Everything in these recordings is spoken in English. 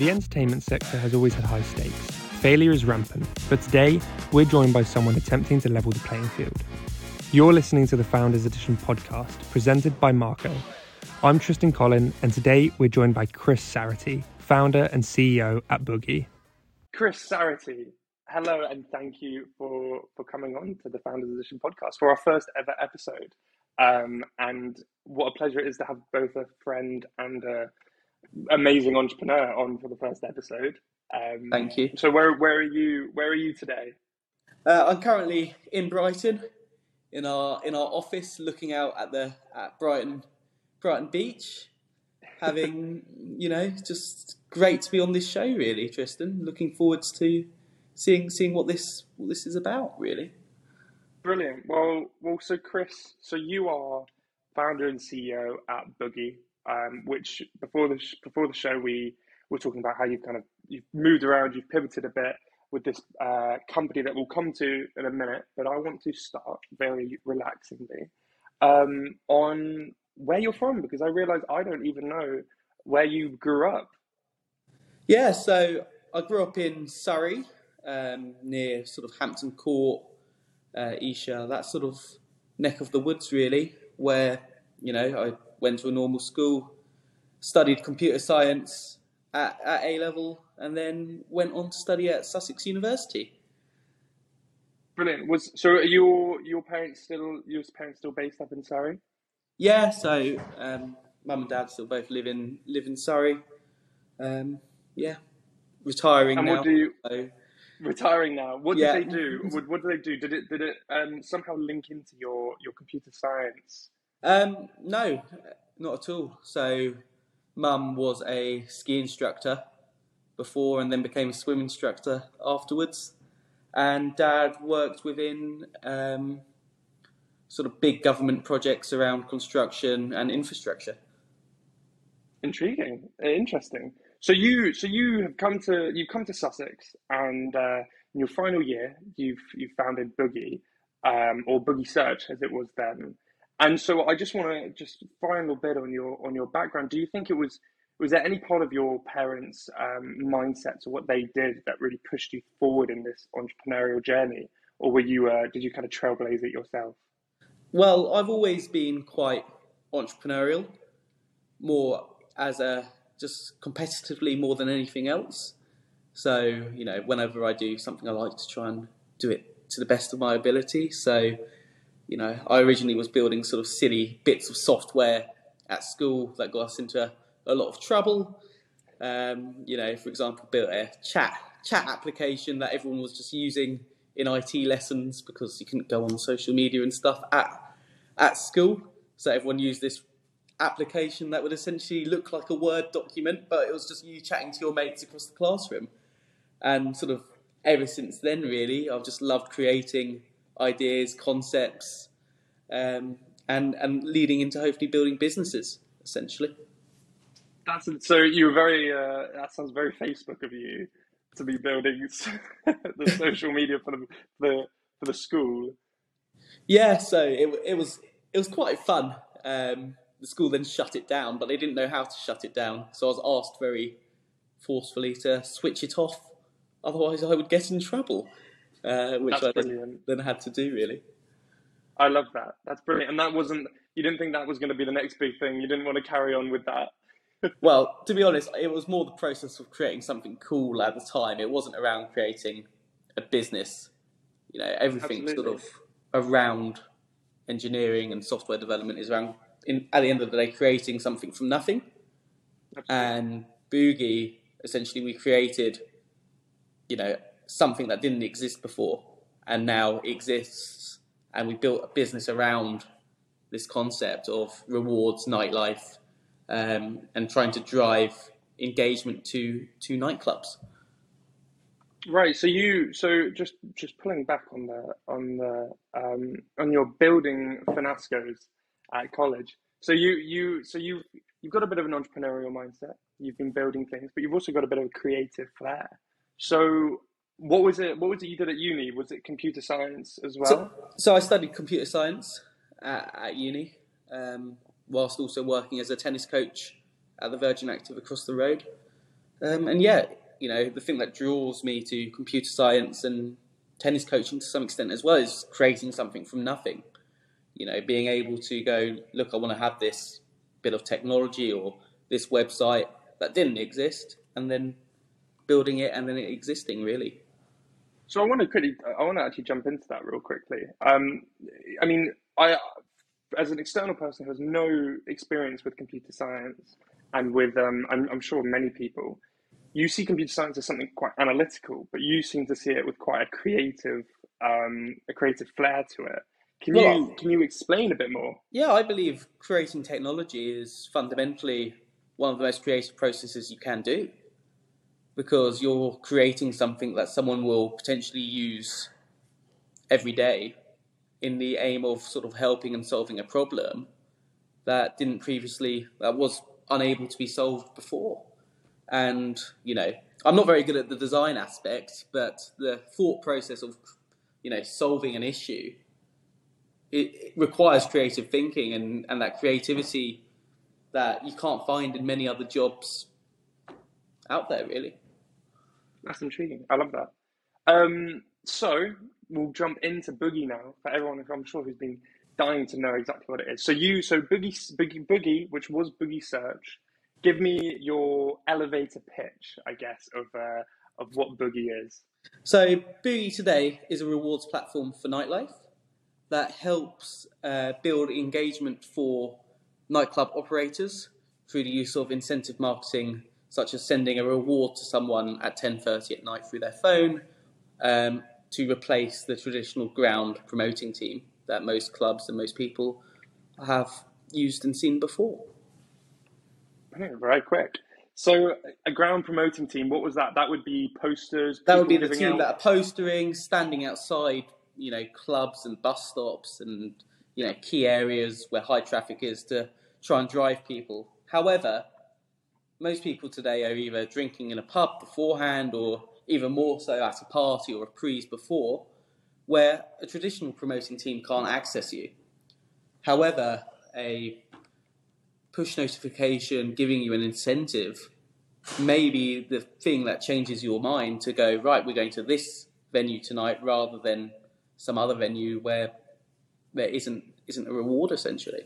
The entertainment sector has always had high stakes. Failure is rampant, but today we're joined by someone attempting to level the playing field. You're listening to the Founders Edition podcast, presented by Marco. I'm Tristan Collin, and today we're joined by Chris Saraty, founder and CEO at Boogi. Chris Saraty, hello, and thank you for for coming on to the Founders Edition podcast for our first ever episode. Um, and what a pleasure it is to have both a friend and a amazing entrepreneur on for the first episode. Um, Thank you. So where where are you where are you today? Uh, I'm currently in Brighton, in our in our office, looking out at the at Brighton Brighton Beach, having you know just great to be on this show. Really, Tristan. Looking forward to seeing seeing what this what this is about. Really. Brilliant. Well, well. So Chris, so you are founder and CEO at Boogi um, which before the sh- before the show we were talking about how you've kind of you've moved around, you've pivoted a bit with this uh, company that we'll come to in a minute. But I want to start very relaxingly um, on where you're from because I realise I don't even know where you grew up. Yeah, so I grew up in Surrey, um, near sort of Hampton Court, uh, Esher, that sort of neck of the woods, really, where you know I went to a normal school, studied computer science at, at A level, and then went on to study at Sussex University. Brilliant. Was so? Are your your parents still your parents still based up in Surrey? Yeah. So um, mum and dad still both live in live in Surrey. Um, yeah. Retiring and now. What do you, so, retiring now. What yeah. did they do? What, what did they do? Did it did it um, somehow link into your your computer science um, no, not at all. So, mum was a ski instructor before and then became a swim instructor afterwards. And dad worked within um, sort of big government projects around construction and infrastructure. Intriguing, interesting. So you, so you have come to you've come to Sussex, and uh, in your final year, you've you've founded Boogi, um, or Boogi Search as it was then. And so I just want to just final bit on your on your background. Do you think it was was there any part of your parents' um, mindsets or what they did that really pushed you forward in this entrepreneurial journey, or were you uh, did you kind of trailblaze it yourself? Well, I've always been quite entrepreneurial, more as a just competitively more than anything else. So you know, whenever I do something, I like to try and do it to the best of my ability. So you know, I originally was building sort of silly bits of software at school that got us into a, lot of trouble. Um, you know, for example, built a chat chat application that everyone was just using in IT lessons because you couldn't go on social media and stuff at at school. So everyone used this application that would essentially look like a Word document, but it was just you chatting to your mates across the classroom. And sort of ever since then, really, I've just loved creating ideas, concepts, um, and and leading into hopefully building businesses essentially. That's so you were very. Uh, that sounds very Facebook of you to be building the social media for the, the for the school. Yeah, so it it was it was quite fun. Um, the school then shut it down, but they didn't know how to shut it down. So I was asked very forcefully to switch it off, otherwise I would get in trouble uh, which That's I then, then had to do really. I love that. That's brilliant. And that wasn't, you didn't think that was going to be the next big thing. You didn't want to carry on with that. well, to be honest, it was more the process of creating something cool at the time. It wasn't around creating a business. You know, everything Absolutely. sort of around engineering and software development is around, in, at the end of the day, creating something from nothing. Absolutely. And Boogi, essentially, we created, you know, something that didn't exist before and now exists. And we built a business around this concept of rewards, nightlife, um, and trying to drive engagement to to nightclubs. Right. So you so just just pulling back on the on the um, on your building finascos at college. So you you so you you've got a bit of an entrepreneurial mindset. You've been building things, but you've also got a bit of a creative flair. So what was it? What was it you did at uni? Was it computer science as well? So, so I studied computer science at, at uni, um, whilst also working as a tennis coach at the Virgin Active across the road. Um, and yeah, you know, the thing that draws me to computer science and tennis coaching to some extent as well is creating something from nothing. You know, being able to go, look, I want to have this bit of technology or this website that didn't exist, and then building it and then it existing really. So I want to quickly, I want to actually jump into that real quickly. Um, I mean, I, as an external person who has no experience with computer science and with, um, I'm, I'm sure many people, you see computer science as something quite analytical, but you seem to see it with quite a creative, um, a creative flair to it. Can well, you can you explain a bit more? Yeah, I believe creating technology is fundamentally one of the most creative processes you can do because you're creating something that someone will potentially use every day in the aim of sort of helping and solving a problem that didn't previously that was unable to be solved before. And you know i'm not very good at the design aspect but the thought process of you know solving an issue it, it requires creative thinking and, and that creativity that you can't find in many other jobs out there really that's intriguing. I love that. Um, so we'll jump into boogi now for everyone who i'm sure who's been dying to know exactly what it is. So you so boogi boogi boogi which was boogi search give me your elevator pitch, I guess, of uh, of what Boogi is. So Boogi today is a rewards platform for nightlife that helps uh, build engagement for nightclub operators through the use of incentive marketing, such as sending a reward to someone at 10:30 at night through their phone, um, to replace the traditional ground promoting team that most clubs and most people have used and seen before. Very quick. So a ground promoting team, what was that? That would be posters. That would be the team out... that are postering, standing outside, you know, clubs and bus stops and you know key areas where high traffic is to try and drive people. However, most people today are either drinking in a pub beforehand or even more so at a party or a prees before, where a traditional promoting team can't access you. However, a push notification giving you an incentive maybe the thing that changes your mind to go right we're going to this venue tonight rather than some other venue where there isn't isn't a reward essentially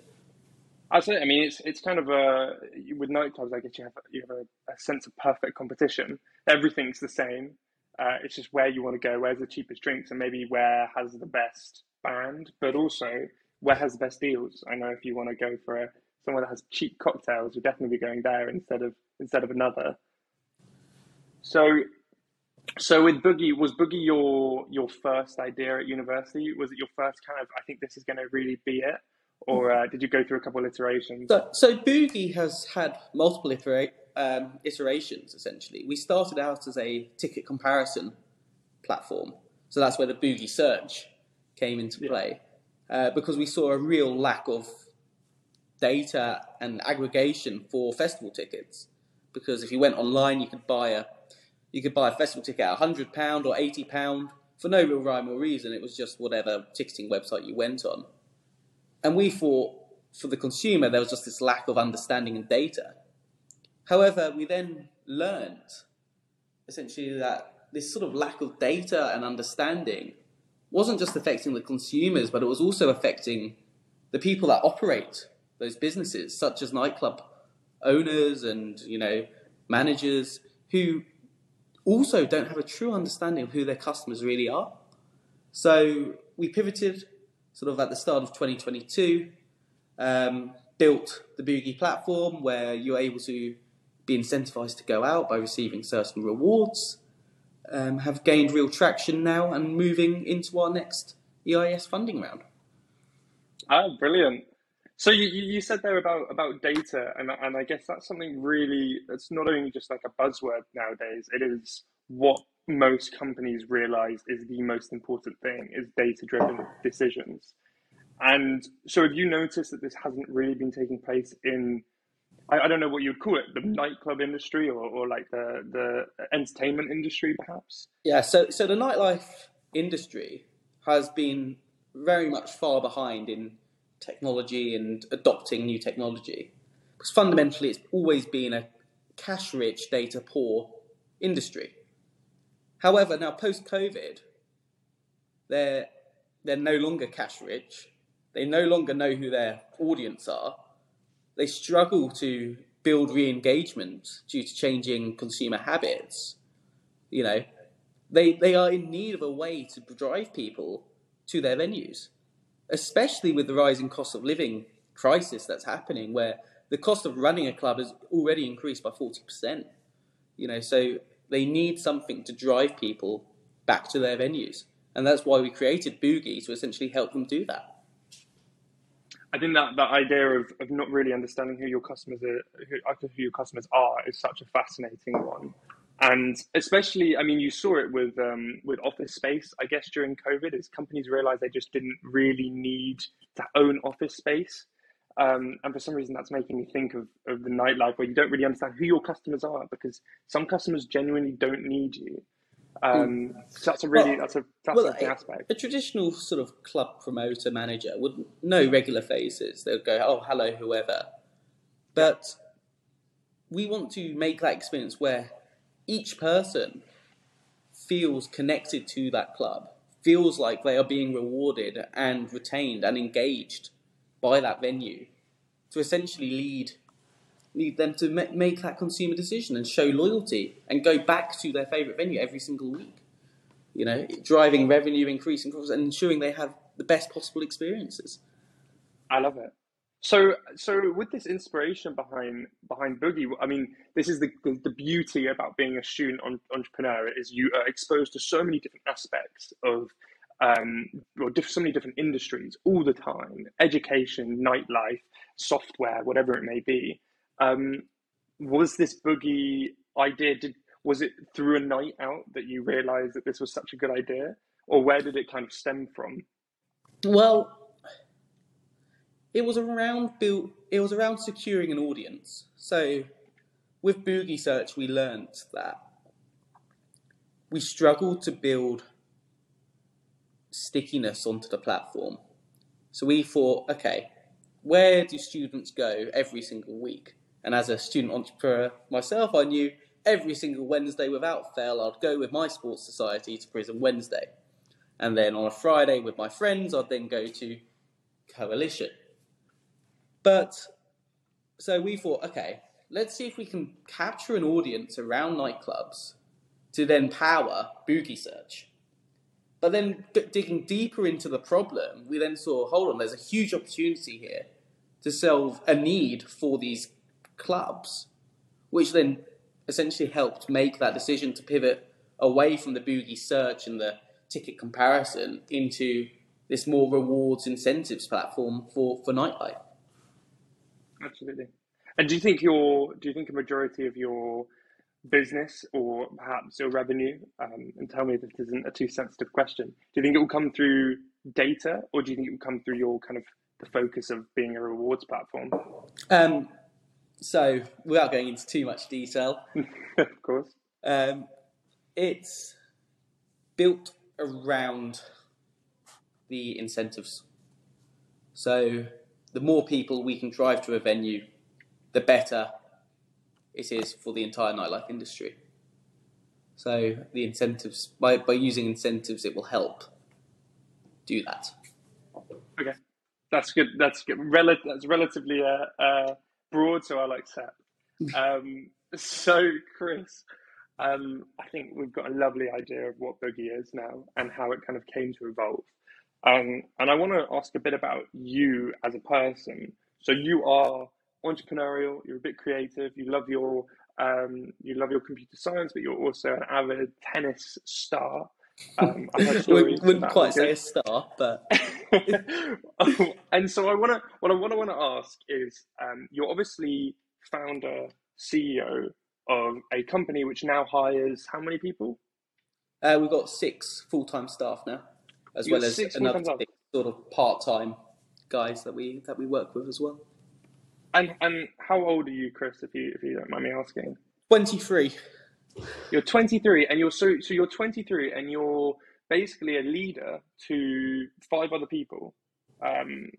Absolutely. I mean, it's it's kind of a with nightclubs. I guess you have you have a, a sense of perfect competition. Everything's the same. Uh, it's just where you want to go, where's the cheapest drinks, and maybe where has the best band, but also where has the best deals. I know if you want to go for a somewhere that has cheap cocktails, you're definitely be going there instead of instead of another. So, so with Boogi, was Boogi your your first idea at university? Was it your first kind of? I think this is going to really be it, or uh, did you go through a couple of iterations? So, so Boogi has had multiple iterate, um, iterations. Essentially, we started out as a ticket comparison platform, so that's where the Boogi search came into play, yeah. uh, because we saw a real lack of data and aggregation for festival tickets. Because if you went online, you could buy a you could buy a festival ticket at hundred pound or eighty pound for no real rhyme or reason. It was just whatever ticketing website you went on. And we thought for the consumer there was just this lack of understanding and data. However, we then learned essentially that this sort of lack of data and understanding wasn't just affecting the consumers, but it was also affecting the people that operate those businesses, such as nightclub owners and you know managers who also don't have a true understanding of who their customers really are. So we pivoted sort of at the start of 2022, um, built the Boogi platform where you're able to be incentivized to go out by receiving certain rewards, um, have gained real traction now and moving into our next EIS funding round. Ah, brilliant. So you, you said there about about data, and and I guess that's something really. It's not only just like a buzzword nowadays. It is what most companies realize is the most important thing is data driven decisions. And so, have you noticed that this hasn't really been taking place in? I, I don't know what you'd call it, the nightclub industry or, or like the the entertainment industry, perhaps. Yeah. So so the nightlife industry has been very much far behind in technology and adopting new technology. Because fundamentally, it's always been a cash rich, data poor industry. However, now post COVID, they're, they're no longer cash rich. They no longer know who their audience are. They struggle to build re engagement due to changing consumer habits. You know, they, they are in need of a way to drive people to their venues, especially with the rising cost of living crisis that's happening, where the cost of running a club has already increased by 40%. You know, so they need something to drive people back to their venues. And that's why we created Boogi to essentially help them do that. I think that that idea of, of not really understanding who your customers are, who, who your customers are, is such a fascinating one, and especially, I mean, you saw it with um, with office space. I guess during COVID, as companies realized they just didn't really need to own office space, um, and for some reason, that's making me think of, of the nightlife where you don't really understand who your customers are because some customers genuinely don't need you. Um, so that's a really well, that's a fascinating well, aspect. A traditional sort of club promoter manager would know regular faces. They'll go, "Oh, hello, whoever," but we want to make that experience where each person feels connected to that club, feels like they are being rewarded and retained and engaged by that venue, to essentially lead need them to make that consumer decision and show loyalty and go back to their favourite venue every single week. You know, driving revenue, profits, and ensuring they have the best possible experiences. I love it. So, so with this inspiration behind behind Boogi, I mean, this is the the beauty about being a student entrepreneur is you are exposed to so many different aspects of um, or so many different industries all the time: education, nightlife, software, whatever it may be. Um, was this boogi idea? Did was it through a night out that you realized that this was such a good idea, or where did it kind of stem from? Well, it was around build. It was around securing an audience. So, with Boogi Search, we learnt that we struggled to build stickiness onto the platform. So we thought, okay, where do students go every single week? And as a student entrepreneur myself, I knew every single Wednesday without fail, I'd go with my sports society to Prison Wednesday. And then on a Friday with my friends, I'd then go to Coalition. But so we thought, okay, let's see if we can capture an audience around nightclubs to then power Boogi Search. But then digging deeper into the problem, we then saw, hold on, there's a huge opportunity here to solve a need for these clubs, which then essentially helped make that decision to pivot away from the boogi search and the ticket comparison into this more rewards incentives platform for, for nightlife. Absolutely. And do you think your do you think a majority of your business or perhaps your revenue, um, and tell me if this isn't a too sensitive question, do you think it will come through data or do you think it will come through your kind of the focus of being a rewards platform? Um, so, without going into too much detail, of course, um, it's built around the incentives. So, the more people we can drive to a venue, the better it is for the entire nightlife industry. So, the incentives by by using incentives, it will help do that. Okay, that's good. That's good. Rel- that's relatively uh, uh broad, so I like that. Um, so, Chris, um, I think we've got a lovely idea of what Boogi is now and how it kind of came to evolve. Um, and I want to ask a bit about you as a person. So you are entrepreneurial. You're a bit creative. You love your um, you love your computer science, but you're also an avid tennis star. Um, wouldn't, wouldn't quite say a star, but and so I want to what I want to want to ask is um, you're obviously founder CEO of a company which now hires how many people? Uh, we've got six full time staff now, as well as another sort of part time guys that we that we work with as well. And and how old are you, Chris? If you if you don't mind me asking. Twenty three. You're 23, and you're so so you're 23, and you're basically a leader to five other people. Um,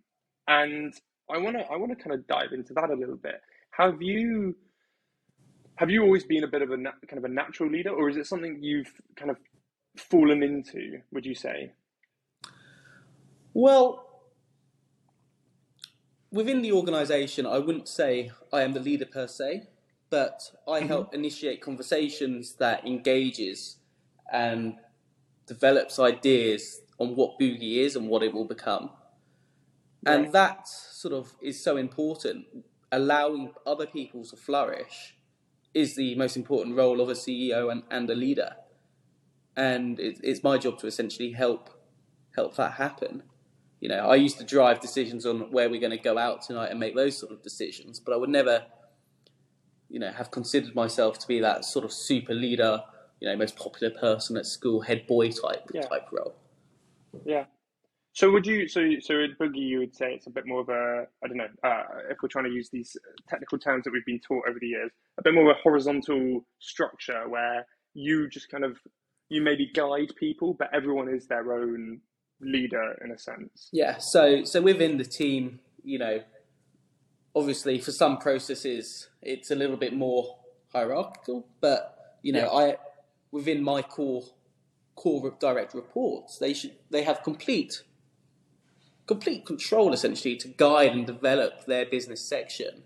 and I want to I want to kind of dive into that a little bit. Have you have you always been a bit of a na- kind of a natural leader, or is it something you've kind of fallen into? Would you say? Well, within the organisation, I wouldn't say I am the leader per se, but I mm-hmm. help initiate conversations that engages and develops ideas on what Boogi is and what it will become. Right. And that sort of is so important. Allowing other people to flourish is the most important role of a CEO and, and a leader. And it, it's my job to essentially help help that happen. You know, I used to drive decisions on where we're going to go out tonight and make those sort of decisions, but I would never, you know, have considered myself to be that sort of super leader, you know, most popular person at school, head boy type yeah. type role. Yeah. So would you so so in boogi you would say it's a bit more of a I don't know uh, if we're trying to use these technical terms that we've been taught over the years a bit more of a horizontal structure where you just kind of you maybe guide people but everyone is their own leader in a sense. Yeah. So so within the team, you know, obviously for some processes it's a little bit more hierarchical, but you know, yeah. I within my core core direct reports, they should they have complete complete control essentially to guide and develop their business section,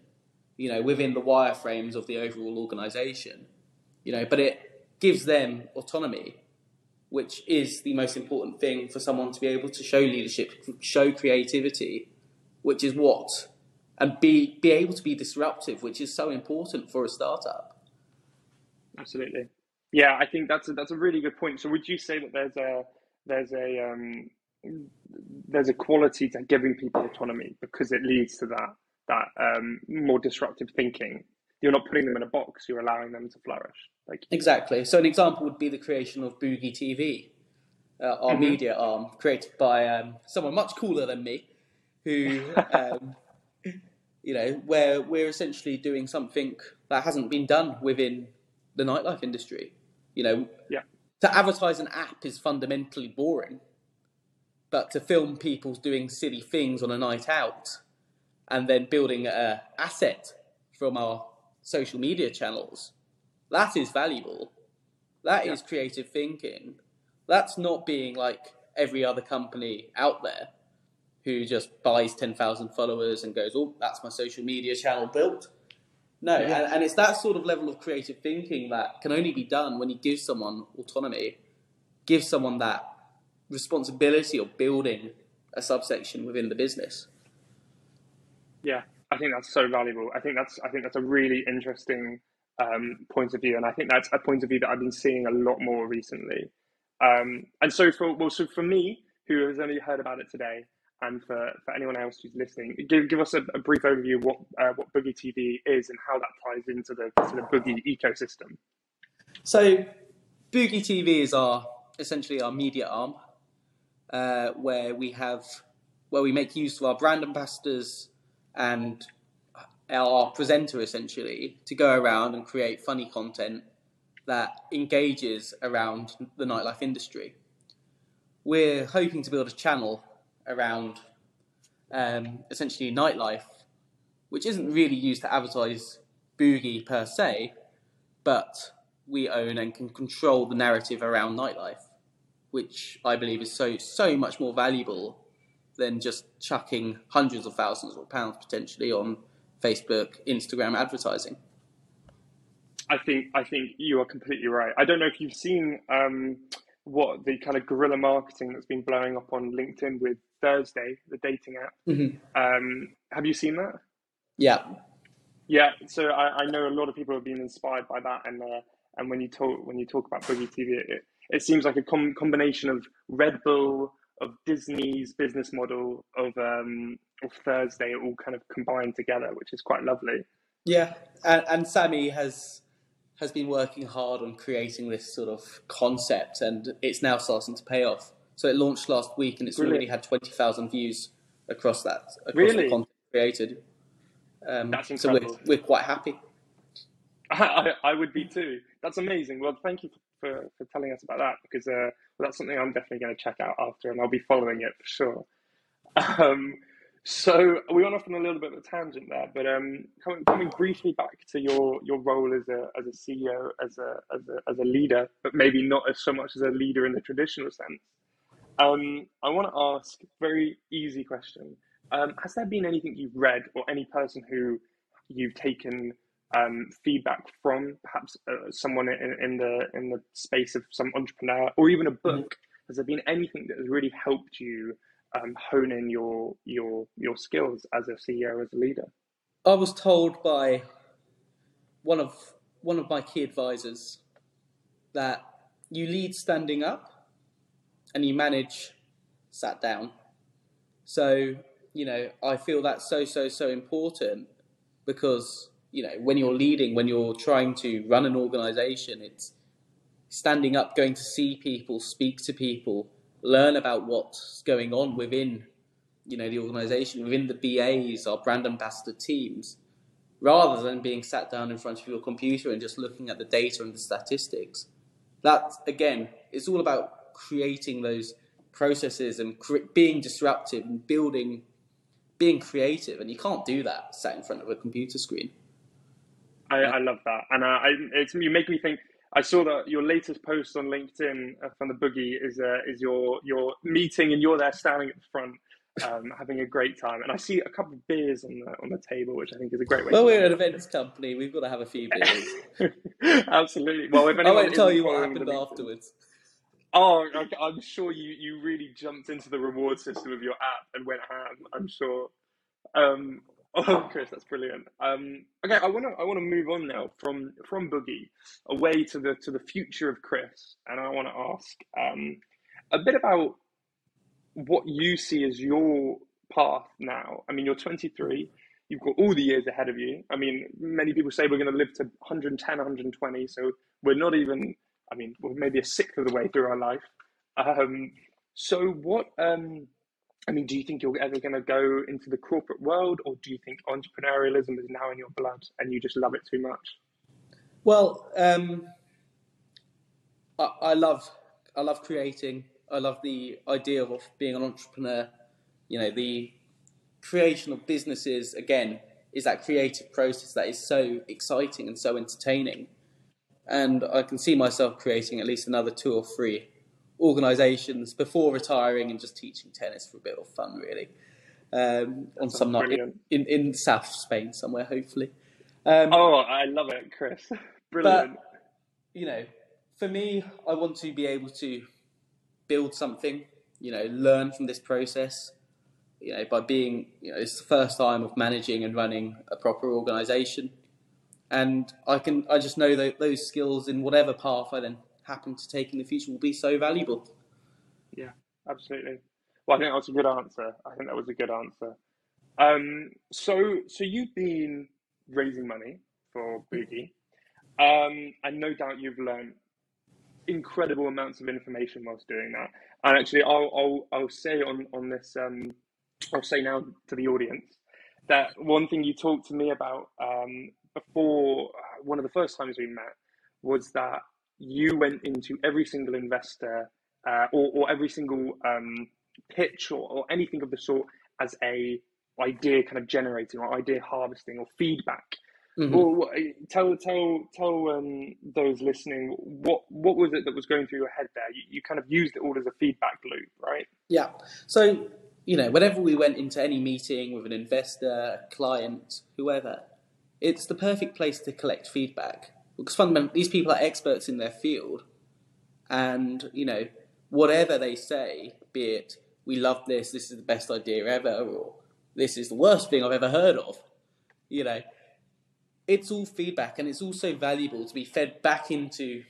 you know, within the wireframes of the overall organization. You know, but it gives them autonomy which is the most important thing for someone to be able to show leadership, show creativity, which is what, and be be able to be disruptive, which is so important for a startup. Absolutely, yeah. I think that's a, that's a really good point. So, would you say that there's a there's a um, there's a quality to giving people autonomy because it leads to that that um, more disruptive thinking you're not putting them in a box you're allowing them to flourish. Like exactly. So an example would be the creation of boogi tv uh, our mm-hmm. media arm created by um, someone much cooler than me who um, you know where we're essentially doing something that hasn't been done within the nightlife industry. You know yeah. to advertise an app is fundamentally boring but to film people doing silly things on a night out and then building an asset from our social media channels. That is valuable. That yeah. is creative thinking. That's not being like every other company out there who just buys 10,000 followers and goes, oh, that's my social media channel built. No, yeah. and, and it's that sort of level of creative thinking that can only be done when you give someone autonomy, give someone that responsibility of building a subsection within the business. Yeah, I think that's so valuable. I think that's I think that's a really interesting um, point of view, and I think that's a point of view that I've been seeing a lot more recently. Um, and so for well, so for me, who has only heard about it today, and for, for anyone else who's listening, give give us a, a brief overview of what uh, what Boogi TV is and how that ties into the to the Boogi ecosystem. So, Boogi TV is our essentially our media arm, uh, where we have where we make use of our brand ambassadors and our presenter essentially to go around and create funny content that engages around the nightlife industry. We're hoping to build a channel around um, essentially nightlife, which isn't really used to advertise boogi per se, but we own and can control the narrative around nightlife, which I believe is so so much more valuable than just chucking hundreds of thousands of pounds potentially on Facebook, Instagram advertising. I think I think you are completely right. I don't know if you've seen um, what the kind of guerrilla marketing that's been blowing up on LinkedIn with Thursday, the dating app. Mm-hmm. Um, have you seen that? Yeah. Yeah. So I, I, know a lot of people have been inspired by that, and uh, and when you talk when you talk about Boogi TV, it, it seems like a com- combination of Red Bull, of Disney's business model of um, of Thursday all kind of combined together, which is quite lovely. Yeah, and, and Sammy has has been working hard on creating this sort of concept, and it's now starting to pay off. So it launched last week, and it's Brilliant. already had twenty thousand views across that across really? the content created. Um, That's incredible. So we're, we're quite happy. I, I would be too. That's amazing. Well, thank you for, for telling us about that because uh, well, that's something I'm definitely going to check out after, and I'll be following it for sure. Um, So we went off on a little bit of a tangent there, but um, coming, coming briefly back to your, your role as a as a CEO, as a as a as a leader, but maybe not as so much as a leader in the traditional sense. Um, I want to ask a very easy question. Um, has there been anything you've read or any person who you've taken um, feedback from, perhaps uh, someone in, in the in the space of some entrepreneur or even a book? Mm-hmm. Has there been anything that has really helped you um, hone in your your your skills as a CEO, as a leader? I was told by one of one of my key advisors that you lead standing up and you manage sat down. So you know, I feel that's so so so important because you know when you're leading, when you're trying to run an organization, it's standing up, going to see people, speak to people learn about what's going on within you know the organization within the BAs our brand ambassador teams rather than being sat down in front of your computer and just looking at the data and the statistics. That again it's all about creating those processes and cre- being disruptive and building being creative and you can't do that sat in front of a computer screen I, I love that and uh, I, it's you make me think I saw that your latest post on LinkedIn uh, from the boogi is uh, is your your meeting and you're there standing at the front. Um, having a great time, and I see a couple of beers on the on the table, which I think is a great way. Well, we're an events company; we've got to have a few beers. Absolutely. Well, if I won't tell you what happened afterwards. Oh, I'm sure you, you really jumped into the reward system of your app and went ham. I'm sure. Um, Oh, Chris, that's brilliant. Um, okay, I want to I want to move on now from from Boogi away to the to the future of Chris, and I want to ask um, a bit about what you see as your path now. I mean, you're 23. You've got all the years ahead of you. I mean, many people say we're going to live to 110, 120. So we're not even. I mean, we're maybe a sixth of the way through our life. Um, so what? Um, I mean, do you think you're ever going to go into the corporate world, or do you think entrepreneurialism is now in your blood and you just love it too much? Well, um, I, I, love I love creating. I love the idea of being an entrepreneur. You know, the creation of businesses again is that creative process that is so exciting and so entertaining. And I can see myself creating at least another two or three organisations before retiring and just teaching tennis for a bit of fun, really. Um, on some night in, in, in, South Spain somewhere, hopefully. Um, oh, I love it, Chris. Brilliant. But, you know, for me, I want to be able to build something, you know, learn from this process. You know, by being, you know, it's the first time of managing and running a proper organisation, and I can, I just know that those skills in whatever path I then happen to take in the future will be so valuable. Yeah, absolutely. Well, I think that's a good answer. I think that was a good answer. Um, so, so you've been raising money for Boogi, um, and no doubt you've learned incredible amounts of information whilst doing that. And actually, I'll I'll, I'll say on on this, um, I'll say now to the audience that one thing you talked to me about um, before one of the first times we met was that you went into every single investor uh, or, or every single um, pitch or, or anything of the sort as a idea kind of generating or idea harvesting or feedback. Mm-hmm. Or tell tell tell um, those listening what what was it that was going through your head there? You, you kind of used it all as a feedback loop, right? Yeah. So you know, whenever we went into any meeting with an investor, client, whoever, it's the perfect place to collect feedback because fundamentally these people are experts in their field, and you know whatever they say, be it we love this, this is the best idea ever, or this is the worst thing I've ever heard of, you know, it's all feedback, and it's also valuable to be fed back into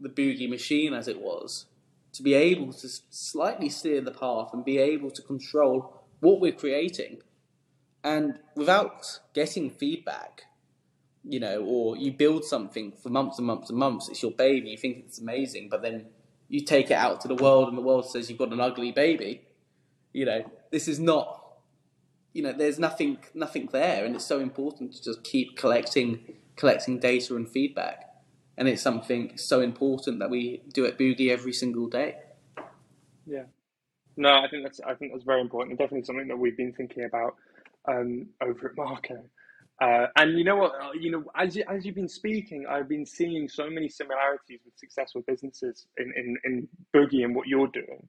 the boogi machine as it was, to be able to slightly steer the path and be able to control what we're creating. And without getting feedback, you know, or you build something for months and months and months, it's your baby, you think it's amazing, but then you take it out to the world and the world says you've got an ugly baby. You know, this is not you know, there's nothing nothing there and it's so important to just keep collecting collecting data and feedback. And it's something so important that we do at Boogi every single day. Yeah. No, I think that's I think that's very important and definitely something that we've been thinking about um, over at Marco. Uh, and you know what? Uh, you know, as you, as you've been speaking, I've been seeing so many similarities with successful businesses in in, in Boogi and what you're doing.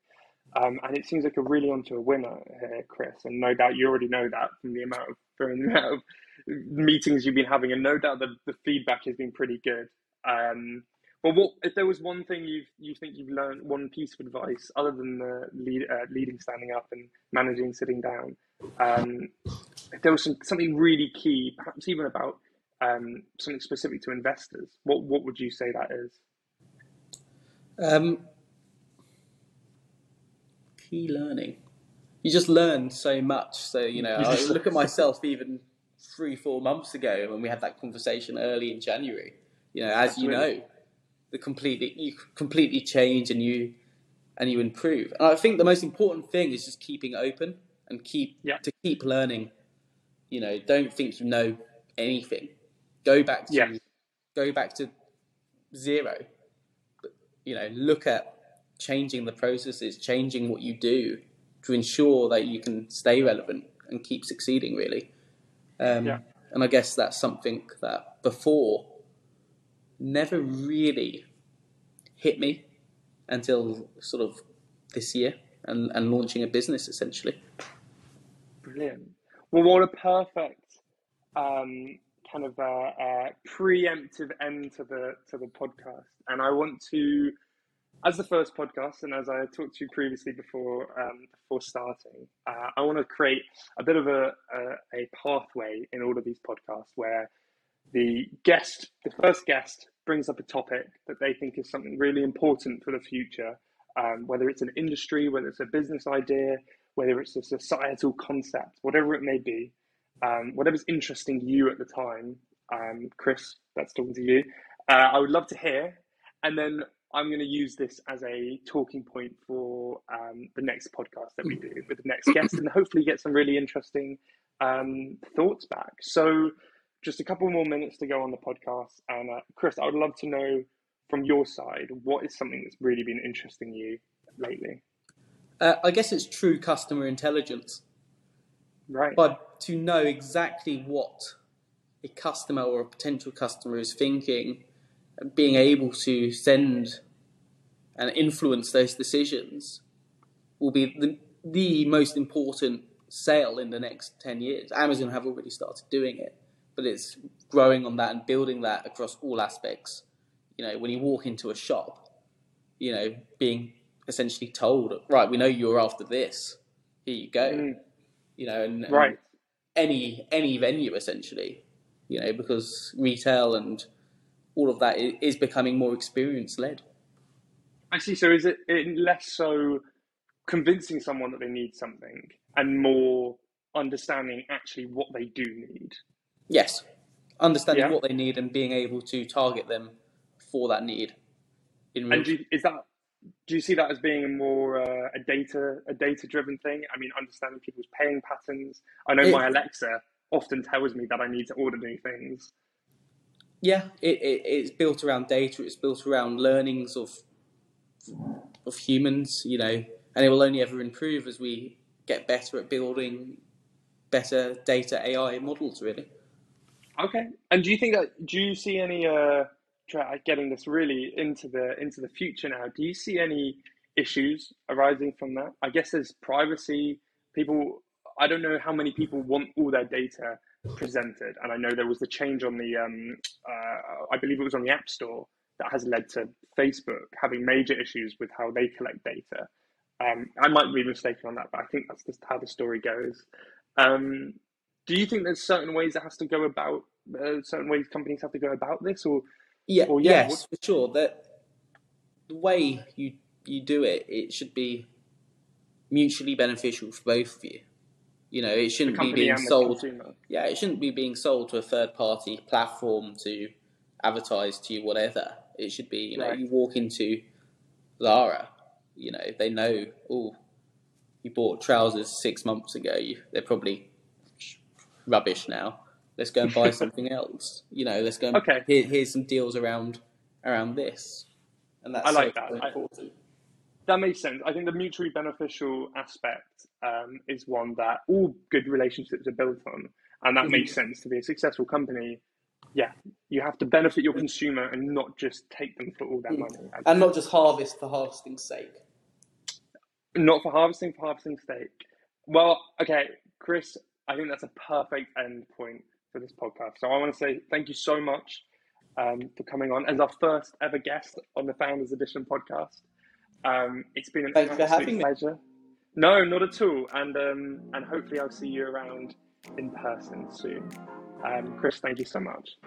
Um, and it seems like a really onto a winner here, Chris. And no doubt you already know that from the amount of from the amount of meetings you've been having, and no doubt the, the feedback has been pretty good. Um, but what if there was one thing you you think you've learned, one piece of advice other than the lead, uh, leading, standing up, and managing sitting down? Um, if there was some, something really key, perhaps even about um, something specific to investors, what what would you say that is? Um, key learning. You just learn so much. So you know, I look at myself even three, four months ago when we had that conversation early in January. You know, as Absolutely. you know, the completely you completely change and you and you improve. And I think the most important thing is just keeping open and keep yeah. to keep learning. You know, don't think you know anything. Go back to yeah. go back to zero. You know, look at changing the processes, changing what you do to ensure that you can stay relevant and keep succeeding. Really, um, yeah. and I guess that's something that before never really hit me until sort of this year and, and launching a business essentially. Brilliant. Well, what a perfect um, kind of a, uh, preemptive end to the to the podcast. And I want to, as the first podcast, and as I talked to you previously before um, before starting, uh, I want to create a bit of a, a, a pathway in all of these podcasts where the guest, the first guest, brings up a topic that they think is something really important for the future, um, whether it's an industry, whether it's a business idea, whether it's a societal concept, whatever it may be, um, whatever's interesting you at the time. Um, Chris, that's talking to you. Uh, I would love to hear. And then I'm going to use this as a talking point for um, the next podcast that we do with the next guest and hopefully get some really interesting um, thoughts back. So, just a couple more minutes to go on the podcast. And uh, Chris, I would love to know from your side what is something that's really been interesting you lately. Uh, I guess it's true customer intelligence. Right. But to know exactly what a customer or a potential customer is thinking, and being able to send and influence those decisions will be the, the most important sale in the next 10 years. Amazon have already started doing it but it's growing on that and building that across all aspects. You know, when you walk into a shop, you know, being essentially told, right, we know you're after this. Here you go. Mm. You know, and, and right. any any venue essentially, you know, because retail and all of that is becoming more experience led. I see. So is it less so convincing someone that they need something and more understanding actually what they do need? Yes, understanding yeah. what they need and being able to target them for that need. In and you, is that do you see that as being a more uh, a data a data driven thing? I mean, understanding people's paying patterns. I know it, my Alexa often tells me that I need to order new things. Yeah, it, it, it's built around data. It's built around learnings of of humans, you know, and it will only ever improve as we get better at building better data AI models. Really. Okay. And do you think that do you see any uh getting this really into the into the future now? Do you see any issues arising from that? I guess there's privacy. People I don't know how many people want all their data presented, and I know there was the change on the um uh, I believe it was on the App Store that has led to Facebook having major issues with how they collect data. Um, I might be mistaken on that, but I think that's just how the story goes. Um, do you think there's certain ways it has to go about uh, certain ways companies have to go about this, or yeah, or yeah yes, what? for sure. That the way you you do it, it should be mutually beneficial for both of you. You know, it shouldn't be being sold. Yeah, it shouldn't be being sold to a third party platform to advertise to you whatever. It should be, you know, right. you walk into Zara, you know, they know, oh, you bought trousers six months ago. You, they're probably rubbish now. Let's go and buy something else. You know, let's go. And, okay. Here, here's some deals around around this, and that's I like so that. I, that makes sense. I think the mutually beneficial aspect um, is one that all good relationships are built on, and that mm-hmm. makes sense to be a successful company. Yeah, you have to benefit your consumer and not just take them for all their mm. money, and not just harvest for harvesting's sake. Not for harvesting for harvesting's sake. Well, okay, Chris, I think that's a perfect end point for this podcast. So I want to say thank you so much um, for coming on as our first ever guest on the Founders Edition podcast. Um, it's been an Thanks absolute pleasure. Me. No, not at all. And um, and hopefully I'll see you around in person soon. Um, Chris, thank you so much.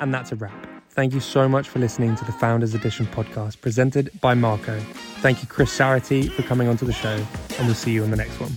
And that's a wrap. Thank you so much for listening to the Founders Edition podcast presented by Marco. Thank you, Chris Saraty, for coming onto the show, and we'll see you on the next one.